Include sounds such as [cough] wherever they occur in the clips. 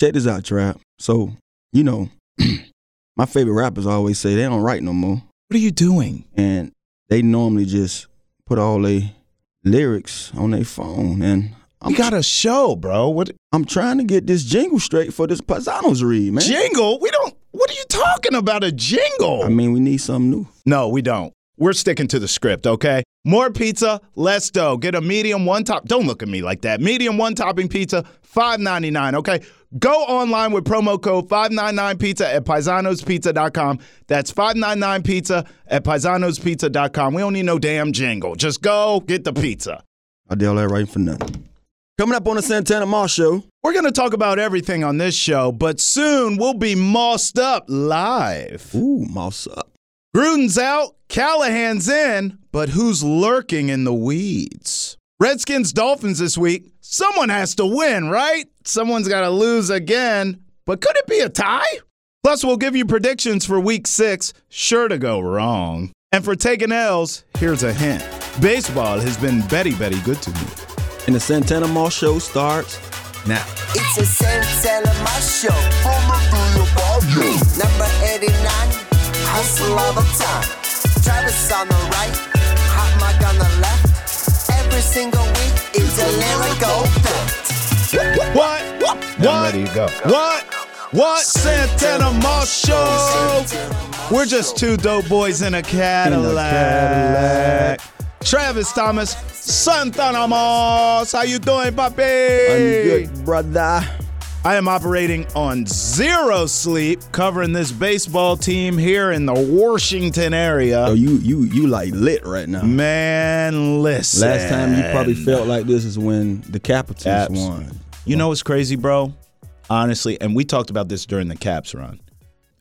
check this out, Trap. So, you know, [clears throat] my favorite rappers always say they don't write no more. What are you doing? And they normally just put all their lyrics on their phone. And I'm, We got a show, bro. What I'm trying to get this jingle straight for this Paisanos read, man. jingle? We don't. What are you talking about? A jingle? I mean, we need something new. no, we don't. We're sticking to the script, okay? More pizza, less dough. Get a medium one top. Don't look at me like that. Medium one topping pizza, five ninety nine. Okay. Go online with promo code 599pizza at paisanospizza.com. That's 599pizza at paisanospizza.com. We don't need no damn jingle. Just go get the pizza. I did all that right for nothing. Coming up on the Santana Moss Show, We're going to talk about everything on this show, but soon we'll be mossed up live. ooh, Moss up. Gruden's out, Callahan's in, but who's lurking in the weeds? Redskins Dolphins this week. Someone has to win, right? Someone's got to lose again, but could it be a tie? Plus, we'll give you predictions for week six, sure to go wrong. And for taking L's, here's a hint baseball has been Betty Betty good to me. And the Santana Moss Show starts now. It's a Santana my show. Number 89, hustle all the time. Travis on the right, Every single week, it's a lyrical fact. What? What? I'm ready to go. What? What? Santana Moss Show. We're just two dope boys in a Cadillac. Travis Thomas, Santana Moss. How you doing, papi? I'm good, brother. I am operating on zero sleep, covering this baseball team here in the Washington area. So you you you like lit right now. Man, listen. Last time you probably felt like this is when the Capitals Caps. won. You know what's crazy, bro? Honestly, and we talked about this during the Caps run.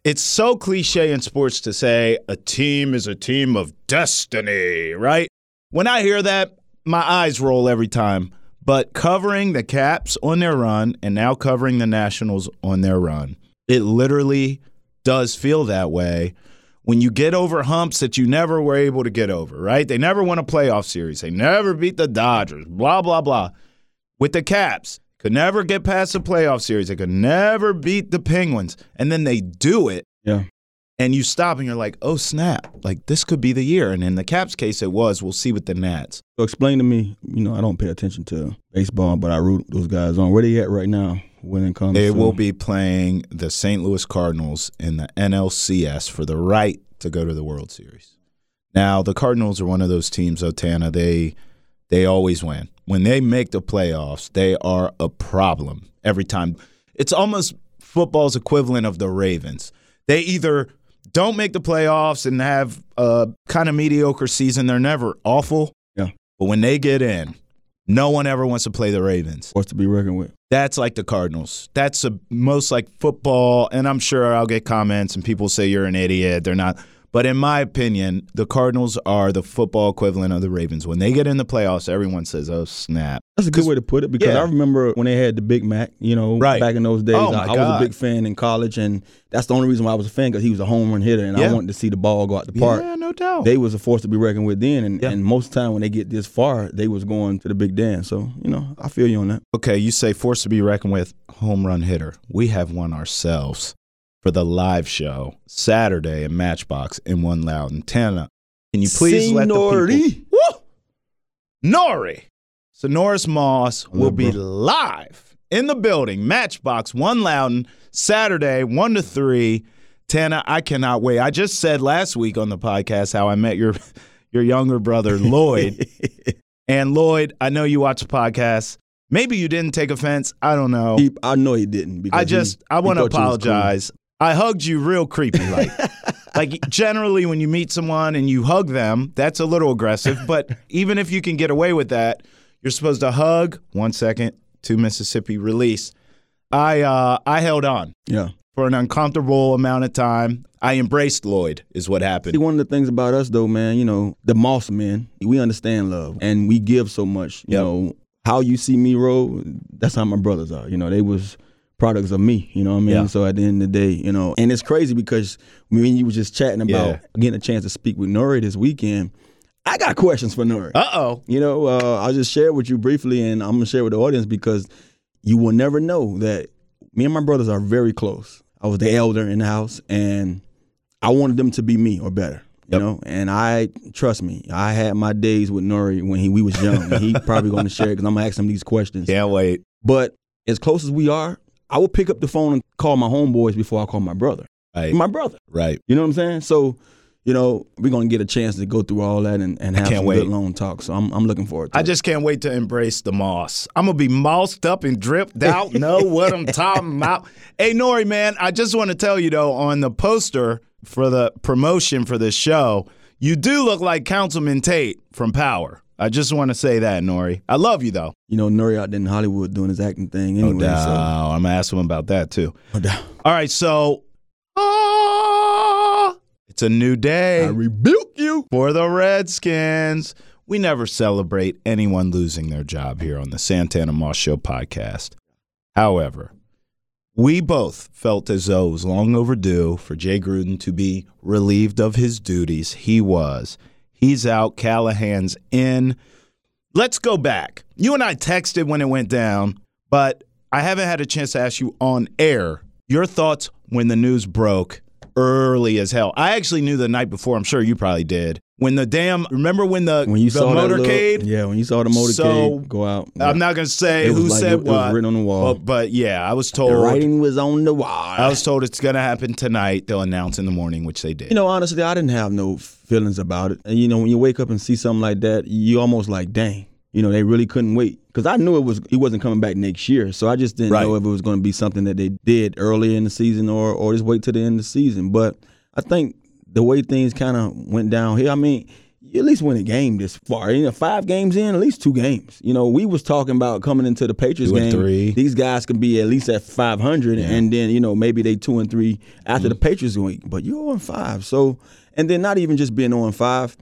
It's so cliche in sports to say a team is a team of destiny, right? When I hear that, my eyes roll every time. But covering the Caps on their run and now covering the Nationals on their run, it literally does feel that way when you get over humps that you never were able to get over, right? They never won a playoff series. They never beat the Dodgers, blah, blah, blah. With the Caps, could never get past the playoff series. They could never beat the Penguins. And then they do it, Yeah. And you stop and you're like, oh, snap. Like, this could be the year. And in the Caps case, it was. We'll see with the Nats. So explain to me, you know, I don't pay attention to baseball, but I root those guys on. Where they at right now when it comes They to will be playing the St. Louis Cardinals in the NLCS for the right to go to the World Series. Now, the Cardinals are one of those teams, Otana. They they always win. When they make the playoffs, they are a problem every time. It's almost football's equivalent of the Ravens. They either don't make the playoffs and have a kind of mediocre season. They're never awful. Yeah. But when they get in, no one ever wants to play the Ravens. forced to be reckoned with. That's like the Cardinals. That's a, most like football, and I'm sure I'll get comments and people say you're an idiot. They're not. But in my opinion, the Cardinals are the football equivalent of the Ravens. When they get in the playoffs, everyone says, "Oh snap!" That's a good way to put it because Yeah. I remember when they had the Big Mac, you know, Right. back in those days. Oh, I, I was a big fan in college, and that's the only reason why I was a fan because he was a home run hitter, and I wanted to see the ball go out the park. Yeah, no doubt. They was a force to be reckoned with then, and, Yeah. and most of the time when they get this far, they was going to the big dance. So you know, I feel you on that. okay, you say force to be reckoned with, home run hitter. We have one ourselves for the live show Saturday in Matchbox in One Loudoun, Tana. Can you please let the Signori. people? Woo! Nori. Sinorice Moss will be live in the building, Matchbox One Loudon, Saturday, one to three. Tana, I cannot wait. I just said last week on the podcast how I met your [laughs] your younger brother Lloyd. [laughs] and Lloyd, I know you watch the podcast. Maybe you didn't take offense. I don't know. He, I know he didn't. Because I just he- I want to apologize. I hugged you real creepy like. [laughs] like generally when you meet someone and you hug them, that's a little aggressive, but even if you can get away with that, you're supposed to hug, 1 second, to Mississippi release. I uh I held on Yeah. for an uncomfortable amount of time. I embraced Lloyd is what See, happened. one of the things about us, though, man, you know, the Moss men, we understand love and we give so much. You Yep. know, how you see me roll, that's how my brothers are. You know, they was products of me. You know what I mean? Yeah. So at the end of the day, you know, and it's crazy because when you were just chatting about Yeah. getting a chance to speak with Nori this weekend, I got questions for Nori. Uh-oh. You know, uh, I'll just share with you briefly, and I'm gonna share with the audience because you will never know that me and my brothers are very close. I was the elder in the house, and I wanted them to be me or better. You Yep. know, and I trust me. I had my days with Nori when he we was young. he probably going to share because I'm gonna ask him these questions. Can't wait. But as close as we are, I will pick up the phone and call my homeboys before I call my brother. Right. My brother. Right. You know what I'm saying? So, you know, we're gonna get a chance to go through all that and, and have can't some wait. good long talk. So I'm I'm looking forward to I it. just can't wait to embrace the moss. I'm gonna be mossed up and dripped out. know what I'm talking about? [laughs] Hey, Nori, man, I just want to tell you though, on the poster for the promotion for this show, you do look like Councilman Tate from Power. I just want to say that, Nori. I love you though. you know, Nori out there in Hollywood doing his acting thing No anyway. doubt. so I'm gonna ask him about that too. no doubt. All right, so ah, it's a new day. I rebuke you. for the Redskins. We never celebrate anyone losing their job here on the Santana Moss Show podcast. However, we both felt as though it was long overdue for Jay Gruden to be relieved of his duties. He was. He's out. Callahan's in. Let's go back. You and I texted when it went down, but I haven't had a chance to ask you on air your thoughts when the news broke early as hell. I actually knew the night before. I'm sure you probably did. When the damn remember when the When you the saw motorcade? little- yeah, when you saw the motorcade So, go out. I'm not gonna say It who like said it was what. written on the wall. But, but yeah, I was told the writing was on the wall. I was told it's gonna happen tonight. They'll announce in the morning, which they did. You know, honestly, I didn't have no feelings about it. And you know, when you wake up and see something like that, you almost like, dang. You know, they really couldn't wait because I knew it was he wasn't coming back next year. So I just didn't Right. know if it was going to be something that they did early in the season or or just wait till the end of the season. But I think the way things kind of went down here, I mean, you at least win a game this far. You know, five games in, at least two games. You know, we was talking about coming into the Patriots Two game. three. These guys could be at least at five hundred, and then you know maybe they two and three after Mm-hmm. the Patriots week. But you're on five, so and then not even just being on five.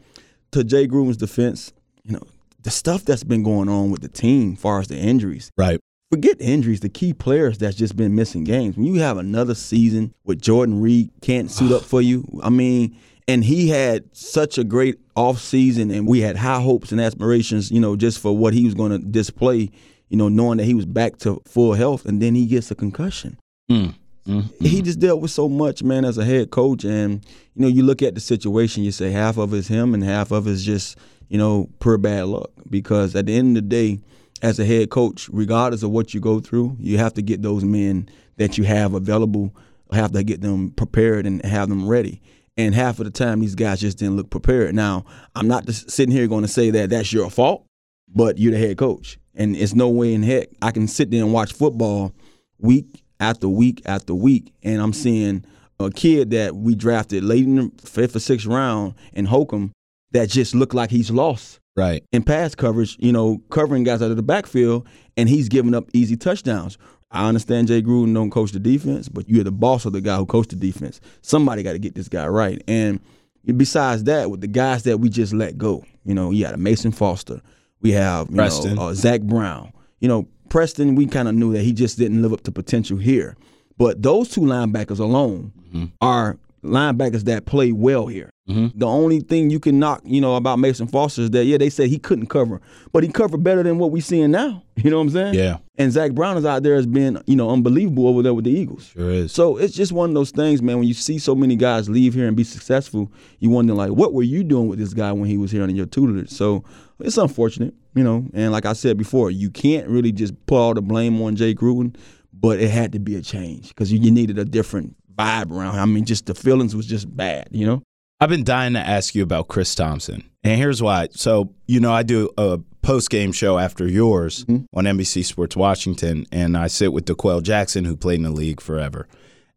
To Jay Gruden's defense, you know the stuff that's been going on with the team, as far as the injuries. right. Forget the injuries, the key players that's just been missing games. When you have another season with Jordan Reed can't suit up for you, I mean, and he had such a great off season, and we had high hopes and aspirations, you know, just for what he was going to display, you know, knowing that he was back to full health, and then he gets a concussion. Mm. Mm. He just dealt with so much, man, as a head coach, and you know, you look at the situation, you say half of it's him, and half of it's just, you know, pure bad luck. Because at the end of the day, as a head coach, regardless of what you go through, you have to get those men that you have available, have to get them prepared and have them ready. And half of the time, these guys just didn't look prepared. Now, I'm not just sitting here going to say that that's your fault, but you're the head coach, and it's no way in heck I can sit there and watch football week after week after week, and I'm seeing a kid that we drafted late in the fifth or sixth round in Holcomb that just look like he's lost Right. in pass coverage, you know, covering guys out of the backfield, and he's giving up easy touchdowns. I understand Jay Gruden don't coach the defense, but you're the boss of the guy who coached the defense. Somebody got to get this guy right. And besides that, with the guys that we just let go, you know, you got a Mason Foster, we have you Preston. know uh, Zach Brown. You know, Preston, we kind of knew that he just didn't live up to potential here. But those two linebackers alone are linebackers that play well here. Mm-hmm. The only thing you can knock, you know, about Mason Foster is that yeah, they said he couldn't cover, but he covered better than what we're seeing now. [laughs] You know what I'm saying? Yeah. And Zach Brown is out there has been, you know, unbelievable over there with the Eagles. Sure is. So it's just one of those things, man. When you see so many guys leave here and be successful, you wonder like, what were you doing with this guy when he was here under your tutelage? So it's unfortunate, you know. And like I said before, you can't really just put all the blame on Jay Gruden, but it had to be a change because you, you needed a different vibe around. him. I mean, just the feelings was just bad, you know. I've been dying to ask you about Chris Thompson. And here's why. So, you know, I do a post game show after yours mm-hmm. on NBC Sports Washington, and I sit with D'Qwell Jackson, who played in the league forever.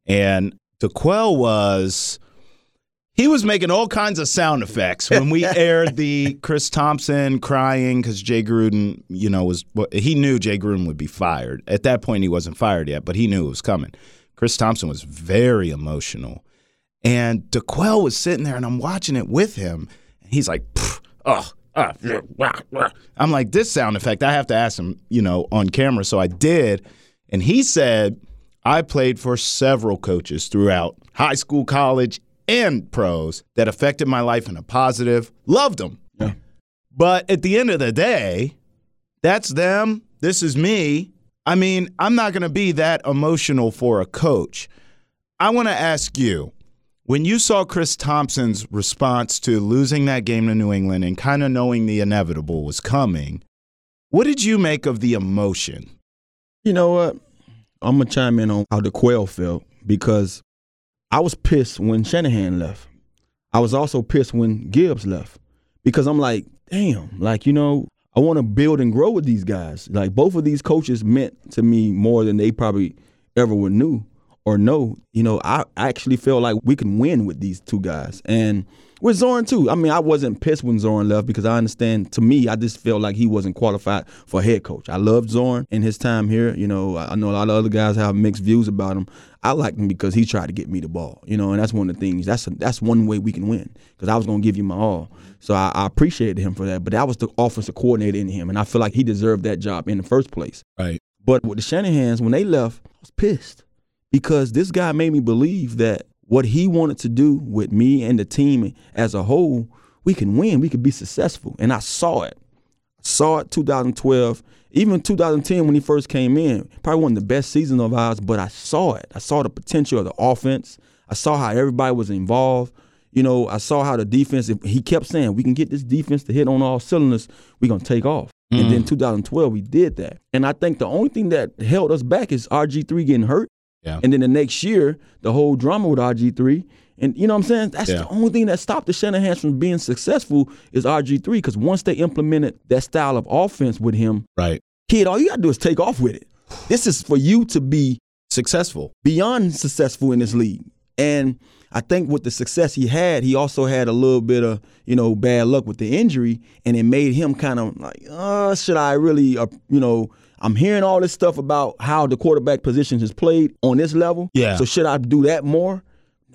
And D'Qwell was. He was making all kinds of sound effects when we [laughs] aired the Chris Thompson crying because Jay Gruden, you know, was he knew Jay Gruden would be fired. At that point, he wasn't fired yet, but he knew it was coming. Chris Thompson was very emotional. And D'Qwell was sitting there, and I'm watching it with him. And he's like, oh, ah, wah, wah." I'm like, this sound effect, I have to ask him, you know, on camera. So I did. And he said, I played for several coaches throughout high school, college, and pros that affected my life in a positive. Loved them. Yeah. But at the end of the day, that's them. This is me. I mean, I'm not going to be that emotional for a coach. I want to ask you when you saw Chris Thompson's response to losing that game to New England and kind of knowing the inevitable was coming, what did you make of the emotion? You know what? I'm gonna chime in on how the Quail felt because I was pissed when Shanahan left. I was also pissed when Gibbs left because I'm like, damn, like you know, I want to build and grow with these guys. Like both of these coaches meant to me more than they probably ever would knew or know. You know, I actually feel like we can win with these two guys and with Zorn too. I mean, I wasn't pissed when Zorn left because I understand. To me, I just felt like he wasn't qualified for head coach. I loved Zorn in his time here. You know, I know a lot of other guys have mixed views about him. I liked him because he tried to get me the ball. You know, and that's one of the things. That's a, that's one way we can win because I was going to give you my all. So I, I appreciated him for that. But that was the offensive coordinator in him, and I feel like he deserved that job in the first place. Right. But with the Shanahan's, when they left, I was pissed because this guy made me believe that what he wanted to do with me and the team as a whole, we can win, we could be successful. And I saw it. I saw it 2012, even 2010 when he first came in, probably one of the best seasons of ours, but I saw it. I saw the potential of the offense. I saw how everybody was involved. You know, I saw how the defense, he kept saying, we can get this defense to hit on all cylinders, we're going to take off. Mm-hmm. And then 2012, we did that. And I think the only thing that held us back is RG3 getting hurt. Yeah. And then the next year, the whole drama with RG3. And you know what I'm saying? That's Yeah. the only thing that stopped the Shanahans from being successful is RG3. Because once they implemented that style of offense with him, Right. kid, all you gotta do is take off with it. This is for you to be Successful. beyond successful in this league. And I think with the success he had, he also had a little bit of, you know, bad luck with the injury, and it made him kind of like, uh, should I really, uh, you know, I'm hearing all this stuff about how the quarterback position is played on this level. Yeah. So should I do that more?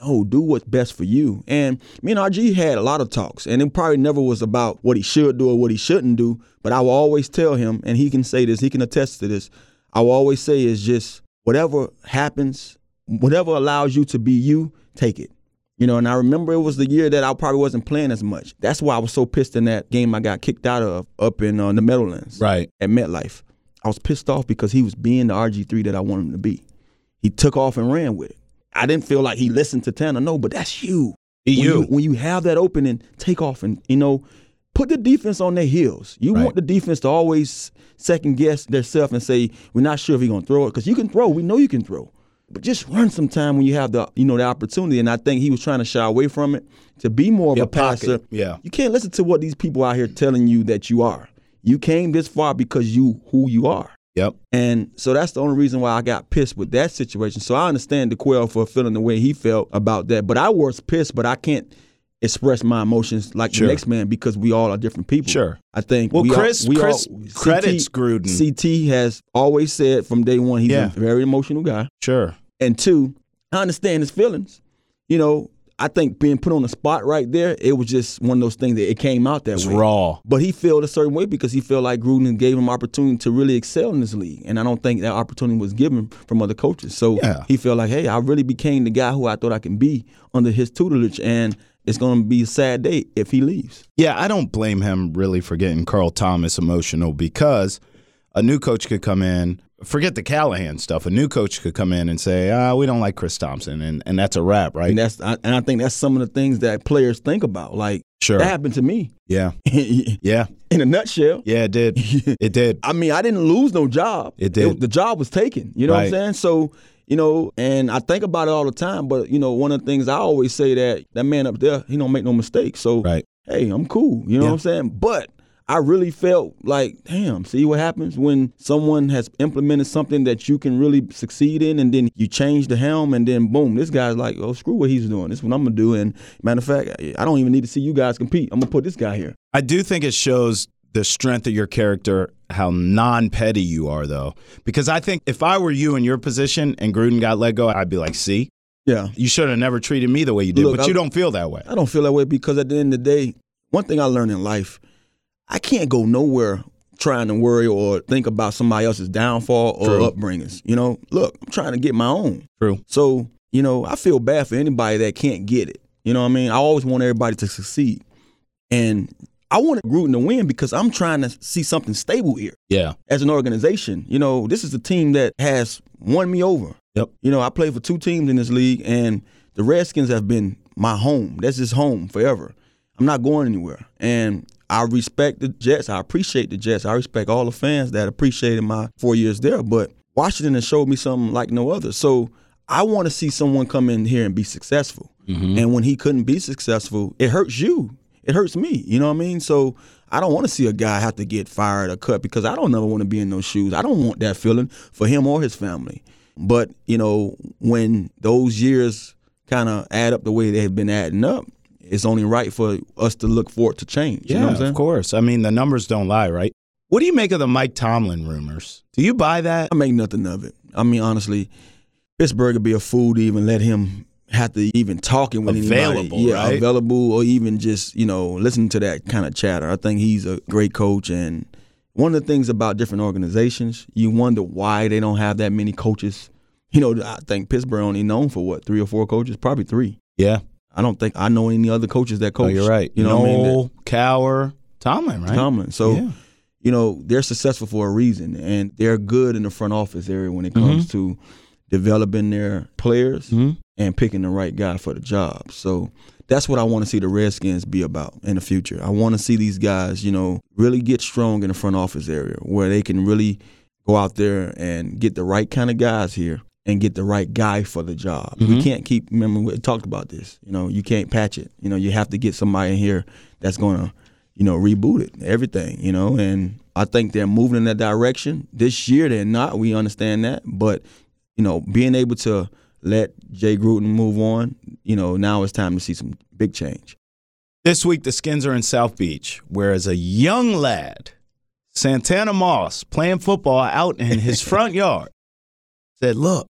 No, do what's best for you. And me and RG had a lot of talks, and it probably never was about what he should do or what he shouldn't do. But I will always tell him, and he can say this, he can attest to this. I will always say is just whatever happens, whatever allows you to be you, take it. You know, and I remember it was the year that I probably wasn't playing as much. That's why I was so pissed in that game I got kicked out of up in uh, the Meadowlands Right. at MetLife. I was pissed off because he was being the RG3 that I wanted him to be. He took off and ran with it. I didn't feel like he listened to Tanner. No, but that's you. When you. when you have that opening, take off and you know, put the defense on their heels. You Right. want the defense to always second guess themselves and say, "We're not sure if he's gonna throw it," because you can throw. We know you can throw, but just run sometime when you have the you know the opportunity. And I think he was trying to shy away from it to be more of a pocket. passer. Yeah. You can't listen to what these people out here telling you that you are. You came this far because you who you are. Yep. And so that's the only reason why I got pissed with that situation. So I understand D'Qwell for feeling the way he felt about that. But I was pissed, but I can't express my emotions like Sure. the next man because we all are different people. Sure. I think Well, we all- Chris- we Chris all, credits Gruden. CT has always said from day one he's Yeah. a very emotional guy. Sure. And two, I understand his feelings. You know, I think being put on the spot right there, it was just one of those things that it came out that It's way. raw. But he felt a certain way because he felt like Gruden gave him opportunity to really excel in this league. And I don't think that opportunity was given from other coaches. So Yeah. he felt like, hey, I really became the guy who I thought I can be under his tutelage. And it's going to be a sad day if he leaves. Yeah, I don't blame him really for getting Carl Thomas emotional because a new coach could come in, forget the Callahan stuff. A new coach could come in and say, ah, we don't like Chris Thompson, and, and that's a wrap, right? And that's I, and I think that's some of the things that players think about. Like Sure. that happened to me. yeah. [laughs] Yeah. In a nutshell. Yeah, it did. [laughs] It did. I mean, I didn't lose no job. It did. the job was taken. You know what I'm saying? So, you know, and I think about it all the time. But you know, one of the things I always say that that man up there, he don't make no mistakes. So, Right. hey, I'm cool. You know Yeah. what I'm saying? But I really felt like, damn, see what happens when someone has implemented something that you can really succeed in, and then you change the helm, and then boom, this guy's like, oh, screw what he's doing. This is what I'm gonna do. And matter of fact, I don't even need to see you guys compete. I'm gonna put this guy here. I do think it shows the strength of your character, how non petty you are, though. Because I think if I were you in your position and Gruden got let go, I'd be like, see, Yeah. you should have never treated me the way you did. Look, but I- you don't feel that way. I don't feel that way because at the end of the day, one thing I learned in life, I can't go nowhere trying to worry or think about somebody else's downfall or True. upbringings. You know, look, I'm trying to get my own. True. So, you know, I feel bad for anybody that can't get it. You know what I mean? I always want everybody to succeed. And I want Gruden to win because I'm trying to see something stable here Yeah. as an organization. You know, this is a team that has won me over. Yep. You know, I played for two teams in this league, and the Redskins have been my home. That's just home forever. I'm not going anywhere. And I respect the Jets. I appreciate the Jets. I respect all the fans that appreciated my four years there. But Washington has showed me something like no other. So I want to see someone come in here and be successful. Mm-hmm. And when he couldn't be successful, it hurts you. It hurts me. You know what I mean? So I don't want to see a guy have to get fired or cut because I don't ever want to be in those shoes. I don't want that feeling for him or his family. But, you know, when those years kind of add up the way they have been adding up, it's only right for us to look forward to change. Yeah, you know what I'm saying? of course. I mean, the numbers don't lie, right? What do you make of the Mike Tomlin rumors? Do you buy that? I make nothing of it. I mean, honestly, Pittsburgh would be a fool to even let him have to even talking with Available, anybody. Yeah, right? available, or even just you know listen to that kind of chatter. I think he's a great coach, and one of the things about different organizations, you wonder why they don't have that many coaches. You know, I think Pittsburgh only known for what three or four coaches, probably three. Yeah. I don't think I know any other coaches that coach. Oh, you're right. You know what I mean? Noll, Cowher, Tomlin, right? Tomlin. So, Yeah. you know, they're successful for a reason, and they're good in the front office area when it comes to developing their players Mhm. and picking the right guy for the job. So that's what I want to see the Redskins be about in the future. I want to see these guys, you know, really get strong in the front office area where they can really go out there and get the right kind of guys here and get the right guy for the job. We mm-hmm. can't keep remember we talked about this. You know, you can't patch it. You know, you have to get somebody in here that's gonna, you know, reboot it, everything, you know, and I think they're moving in that direction. This year they're not, we understand that. But, you know, being able to let Jay Gruden move on, you know, now it's time to see some big change. This week, the Skins are in South Beach, where as a young lad, Santana Moss, playing football out in his [laughs] front yard, said, Look,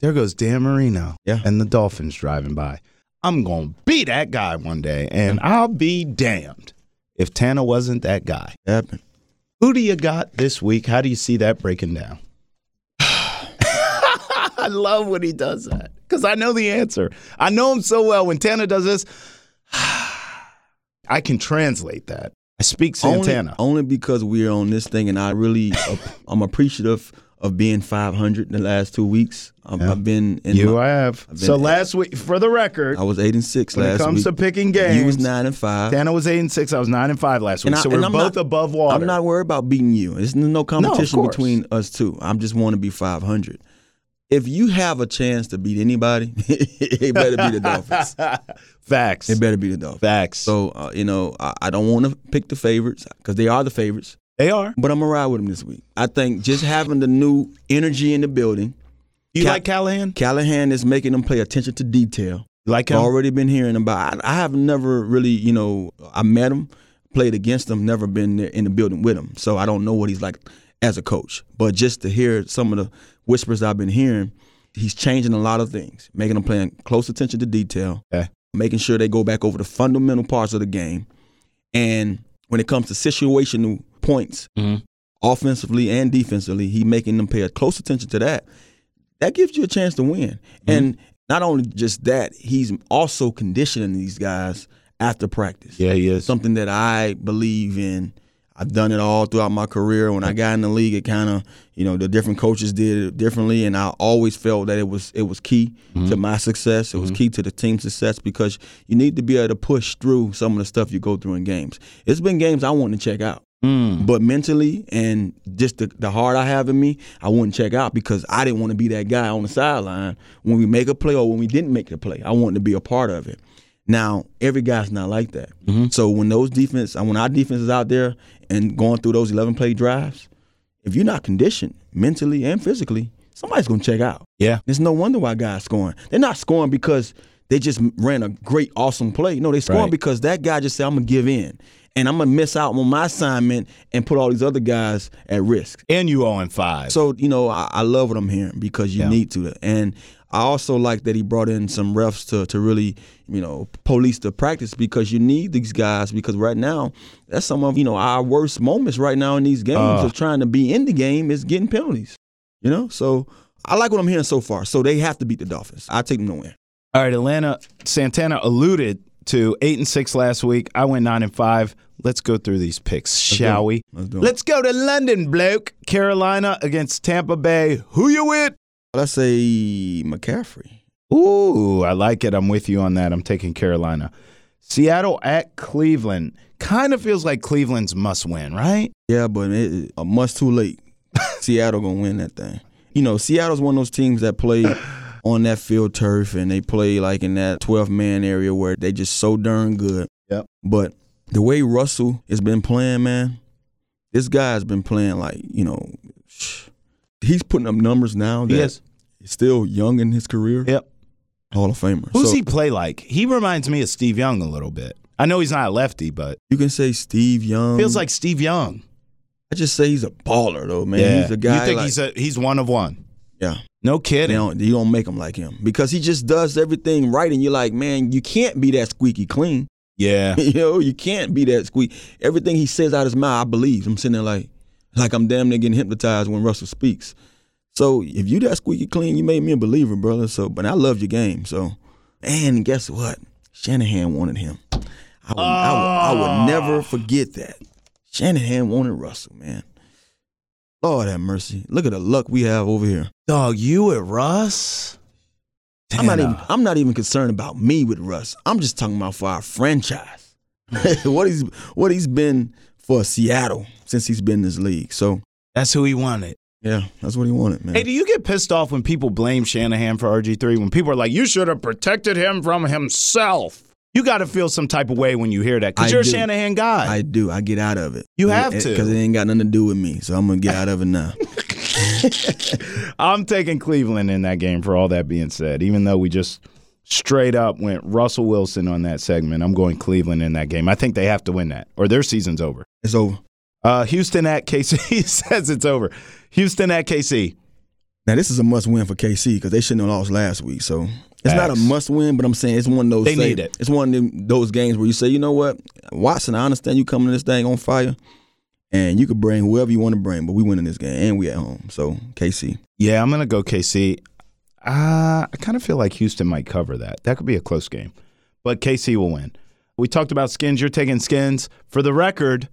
there goes Dan Marino Yeah. and the Dolphins driving by. I'm going to be that guy one day, and I'll be damned if Tana wasn't that guy. Happened. Who do you got this week? How do you see that breaking down? [sighs] [laughs] I love when he does that because I know the answer. I know him so well. When Tana does this, [sighs] I can translate that. I speak Santana. Only, only because we're on this thing, and I really, [laughs] I'm appreciative of being 500 in the last two weeks. I've, Yeah. I've been in. you my- have. I've been- So last week, for the record, I was eight and six when it comes week. to picking games, you was nine and five. Tana was eight and six. I was nine and five last week. I- so we're I'm both not- above water. I'm not worried about beating you. There's no competition course. between us two. I'm just want to be 500. If you have a chance to beat anybody, [laughs] it better be the Dolphins. [laughs] Facts. It better be the Dolphins. Facts. So uh, you know, I, I don't want to pick the favorites because they are the favorites. They are. But I'm gonna ride with them this week. I think just having the new energy in the building, You Cal- like Callahan? Callahan is making them pay attention to detail. You like him? I've already been hearing about. I, I have never really, you know, I met him, played against him, never been there in the building with him, so I don't know what he's like as a coach. But just to hear some of the whispers I've been hearing, he's changing a lot of things, making them paying close attention to detail, Okay. making sure they go back over the fundamental parts of the game, and when it comes to situational points, Mhm. offensively and defensively, he making them pay close attention to that. That gives you a chance to win. Mm-hmm. And not only just that, he's also conditioning these guys after practice. Yeah, he is. Something that I believe in. I've done it all throughout my career. When I got in the league, it kind of, you know, the different coaches did it differently, and I always felt that it was it was key to mm-hmm. my success. It was mm-hmm. key to the team's success because you need to be able to push through some of the stuff you go through in games. It's been games I want to check out. Mm. But mentally and just the, the heart I have in me, I wouldn't check out because I didn't want to be that guy on the sideline when we make a play or when we didn't make the play. I wanted to be a part of it. Now, every guy's not like that. So when those defense, when our defense is out there and going through those 11 play drives, if you're not conditioned mentally and physically, somebody's going to check out. Yeah. There's no wonder why guys scoring. They're not scoring because they just ran a great, awesome play. No, they scoring Right. because that guy just said, I'm gonna give in. And I'm gonna miss out on my assignment and put all these other guys at risk. And you 0 and 5. So, you know, I, I love what I'm hearing because you Yeah. need to. And I also like that he brought in some refs to, to really, you know, police the practice because you need these guys because right now, that's some of, you know, our worst moments right now in these games Uh. of trying to be in the game is getting penalties. You know? So I like what I'm hearing so far. So they have to beat the Dolphins. I take them to win. All right, Atlanta Santana alluded to eight and six last week. I went nine and five. Let's go through these picks, shall we? Let's. Let's go to London, bloke. Carolina against Tampa Bay. Who you with? Let's say McCaffrey. Ooh, I like it. I'm with you on that. I'm taking Carolina. Seattle at Cleveland. Kind of feels like Cleveland's must win, right? Yeah, but it, a must too late. [laughs] Seattle gonna win that thing. You know, Seattle's one of those teams that play [laughs] on that field turf and they play like in that 12 man area where they just so darn good. Yep. But the way Russell has been playing, man, this guy's been playing like you know, [sighs] he's putting up numbers now. That Yes. he's still young in his career. Yep. Hall of Famer. Who's So he play like? He reminds me of Steve Young a little bit. I know he's not a lefty, but You can say Steve Young. feels like Steve Young. I just say he's a baller though, man. He's a guy. You think like, he's a he's one of one? Yeah. No You kidding. don't, you don't make him like him because he just does everything right, and you're like, man, you can't be that squeaky clean. Yeah. [laughs] you know, you can't be that squeak. Everything he says out his mouth, I believe. I'm sitting there like, like I'm damn near getting hypnotized when Russell speaks. So if you that squeaky clean, you made me a believer, brother. So, but I love your game. So, and guess what? Shanahan wanted him. I would, I would, I would never ah. forget that. Shanahan wanted Russell, man. Lord have mercy. Look at the luck we have over here. Dog, you at Russ? I'm not even I'm not even concerned about me with Russ. I'm just talking about for our franchise. [laughs] what he's what he's been for Seattle since he's been in this league. So That's who he wanted. yeah, that's what he wanted, man. Hey, do you get pissed off when people blame Shanahan for RG3? When people are like, you should have protected him from himself. You got to feel some type of way when you hear that because you're a. Shanahan guy. I do. I get out of it. You have to. because it ain't got nothing to do with me. So I'm gonna get out of it now. [laughs] I'm taking Cleveland in that game for all that being said. Even though we just straight up went Russell Wilson on that segment, I'm going Cleveland in that game. I think they have to win that or their season's over. It's over. Uh, Houston at KC [laughs] says it's over. Houston at KC. Now this is a must win for KC because they shouldn't have lost last week. So it's not a must win, but I'm saying it's one of those. They say- need it. It's one of them, those games where you say, you know what, Watson, I understand you coming to this thing on fire, and you could bring whoever you want to bring, but we winning this game and we at home. So KC. Yeah, I'm going to go KC. Uh, I kind of feel like Houston might cover that. That could be a close game, but KC will win. We talked about skins. You're taking skins. For the record,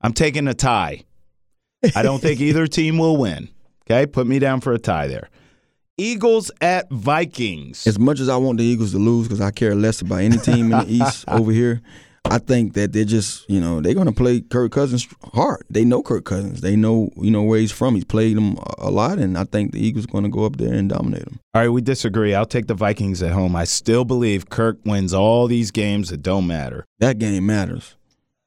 I'm taking a tie. I don't think [laughs] either team will win. Okay, put me down for a tie there. Eagles at Vikings. As much as I want the Eagles to lose because I care less about any team in the [laughs] East over here, I think that they're just, you know, they're going to play Kirk Cousins hard. They know Kirk Cousins. They know, you know, where he's from. He's played them a- a lot, and I think the Eagles are going to go up there and dominate them. All right, we disagree. I'll take the Vikings at home. I still believe Kirk wins all these games that don't matter. That game matters.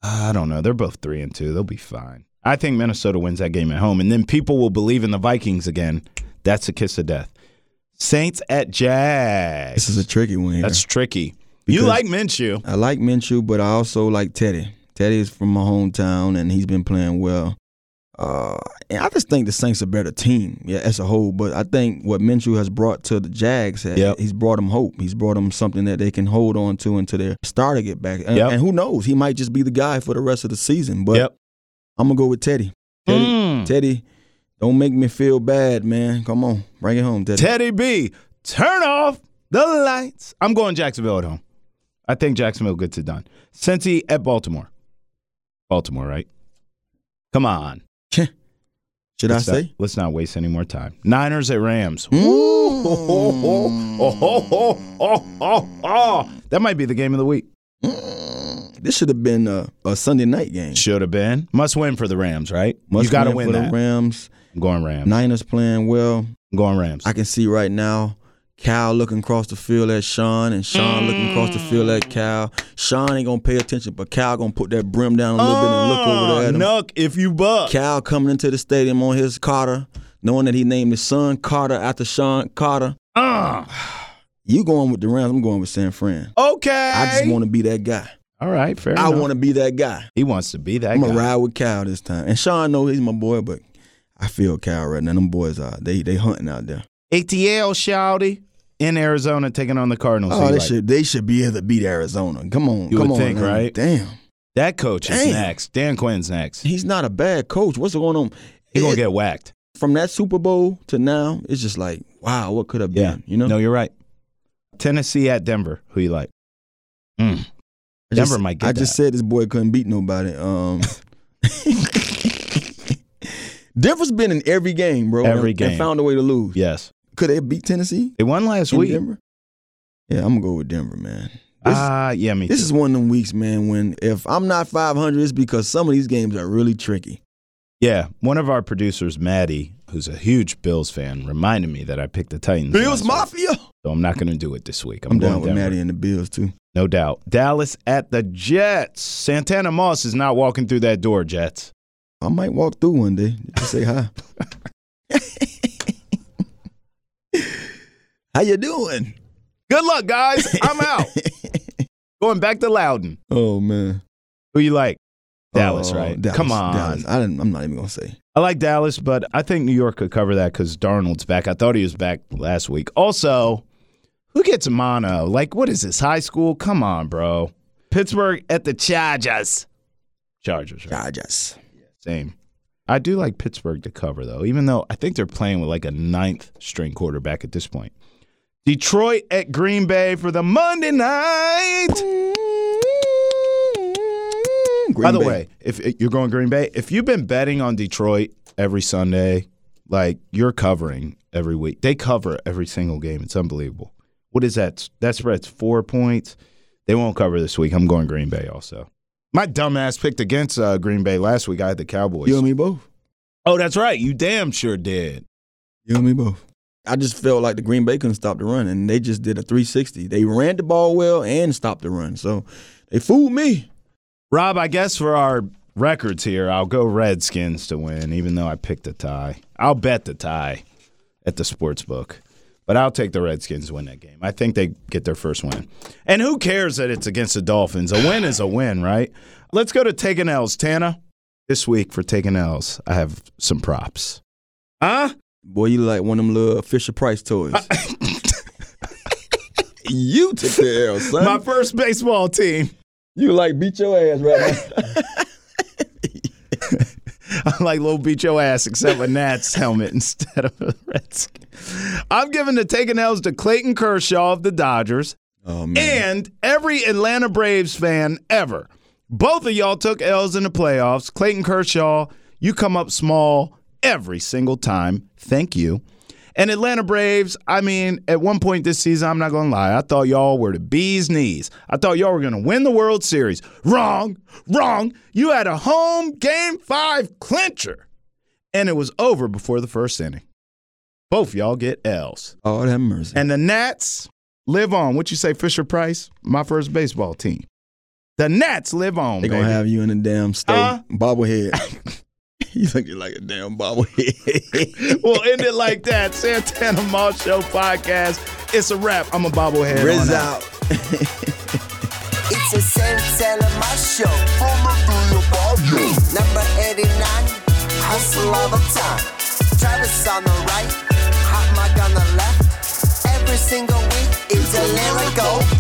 I don't know. They're both three and two. They'll be fine. I think Minnesota wins that game at home, and then people will believe in the Vikings again. That's a kiss of death. Saints at Jags. This is a tricky one here. That's tricky. you like Minshew. I like Minshew, but I also like Teddy. Teddy is from my hometown, and he's been playing well. Uh, and I just think the Saints are a better team, yeah, as a whole. But I think what Minshew has brought to the Jags, ha- Yep. he's brought them hope. He's brought them something that they can hold on to until their star to get back. And, Yep. and who knows, he might just be the guy for the rest of the season. But Yep. I'm gonna go with Teddy. Teddy, Mm. Teddy, don't make me feel bad, man. Come on, bring it home, Teddy. Teddy B, turn off the lights. I'm going Jacksonville at home. I think Jacksonville gets it done. Cincy at Baltimore. Baltimore, right? Come on. Should Let's I not- say? let's not waste any more time. Niners at Rams. Mm. Oh, oh, oh. That might be the game of the week. This should have been a, a Sunday night game. Should have been. Must win for the Rams, right? Must you got to win win for that. the Rams. I'm going Rams. Niners playing well. I'm going Rams. I can see right now Cal looking across the field at Sean and Sean looking across the field at Cal. Sean ain't gonna pay attention, but Cal gonna put that brim down a little bit and look over there at him. Oh, Nuck if you buck. Cal coming into the stadium on his Carter, knowing that he named his son Carter after Sean Carter. Uh, [sighs] You going with the Rams? I'm going with San Fran. okay. I just want to be that guy. All right, fair I enough. want to be that guy. He wants to be that guy. I'm going to ride with Cal this time. And Sean know he's my boy, but I feel Cal right now. Them boys are they they hunting out there. ATL Shouty in Arizona taking on the Cardinals. Oh, they like? should they should be able to beat Arizona. Come on, You come would on, think, right? Damn, That coach is Damn. next. Dan Quinn's next. he's not a bad coach. What's going on? He's gonna get whacked. from that Super Bowl to now. It's just like wow, what could have Yeah. been? You know, No, you're right. Tennessee at Denver. Who you like? Mm. Denver just, might get I just said this boy couldn't beat nobody. Um, [laughs] [laughs] Denver's been in every game, bro. Every and- game. and found a way to lose. Yes. Could they beat Tennessee They won last week. Denver? Yeah, I'm gonna go with Denver, man. Ah, yeah, me this too. is one of them weeks, man. When if I'm not 500, it's because some of these games are really tricky. Yeah, one of our producers, Maddie, who's a huge Bills fan, reminded me that I picked the Titans. Bills last week. Mafia. So I'm not going to do it this week. I'm, I'm down with Denver. Maddie and the Bills too. No doubt. Dallas at the Jets. Santana Moss is not walking through that door, Jets. I might walk through one day just to say hi. [laughs] How you doing? Good luck, guys. I'm out. [laughs] Going back to Loudoun. Oh man, Who you like? Dallas, Oh, right? Dallas, Come on. Dallas. I didn't, I'm not even gonna say. I like Dallas, but I think New York could cover that because Darnold's back. I thought he was back last week. Also, who gets mono? Like, what is this? High school? Come on, bro. Pittsburgh at the Chargers. Chargers, right? Chargers. Same. I do like Pittsburgh to cover, though, even though I think they're playing with like a ninth string quarterback at this point. Detroit at Green Bay for the Monday night. Green By the Bay. way, if if you're going Green Bay, if you've been betting on Detroit every Sunday, like you're covering every week. They cover every single game. It's unbelievable. What is that? That spread's four points. They won't cover this week. I'm going Green Bay also. My dumbass picked against uh, Green Bay last week. I had the Cowboys. you and me both. Oh, that's right. You damn sure did. You and me both. I just felt like the Green Bay couldn't stop the run, and they just did a 360. They ran the ball well and stopped the run, so they fooled me. Rob, I guess for our records here, I'll go Redskins to win, even though I picked a tie. I'll bet the tie at the sports book. But I'll take the Redskins to win that game. I think they get their first win. And who cares that it's against the Dolphins? A win is a win, right? Let's go to taking L's. Tana, this week for taking L's, I have some props. Huh? Boy, you like one of them little Fisher Price toys. Uh, [laughs] you took the L, son. My first baseball team. you like beat your ass right now. [laughs] [laughs] I like little beat your ass except with Nat's helmet [laughs] instead of a Redskin. I'm giving the taking L's to Clayton Kershaw of the Dodgers oh man. and every Atlanta Braves fan ever. Both of y'all took L's in the playoffs. Clayton Kershaw, you come up small every single time. Thank you. And Atlanta Braves, I mean, at one point this season, I'm not going to lie, I thought y'all were the bee's knees. I thought y'all were going to win the World Series. Wrong, wrong. You had a home game five clincher, and it was over before the first inning. Both y'all get L's. oh, have mercy. And the Nats live on. What you say, Fisher Price? My first baseball team. The Nats live on. They're gonna have you in a damn stove Uh? bobblehead. [laughs] [laughs] You think you're like a damn bobblehead. [laughs] we'll end it like that. Santana Moss Show podcast. It's a wrap. I'm a bobblehead. Riz out. [laughs] it's a Santana Moss Show. Number 89. Hustle all the time. Travis on the right. Hot mic on the left. Every single week is a lyrical.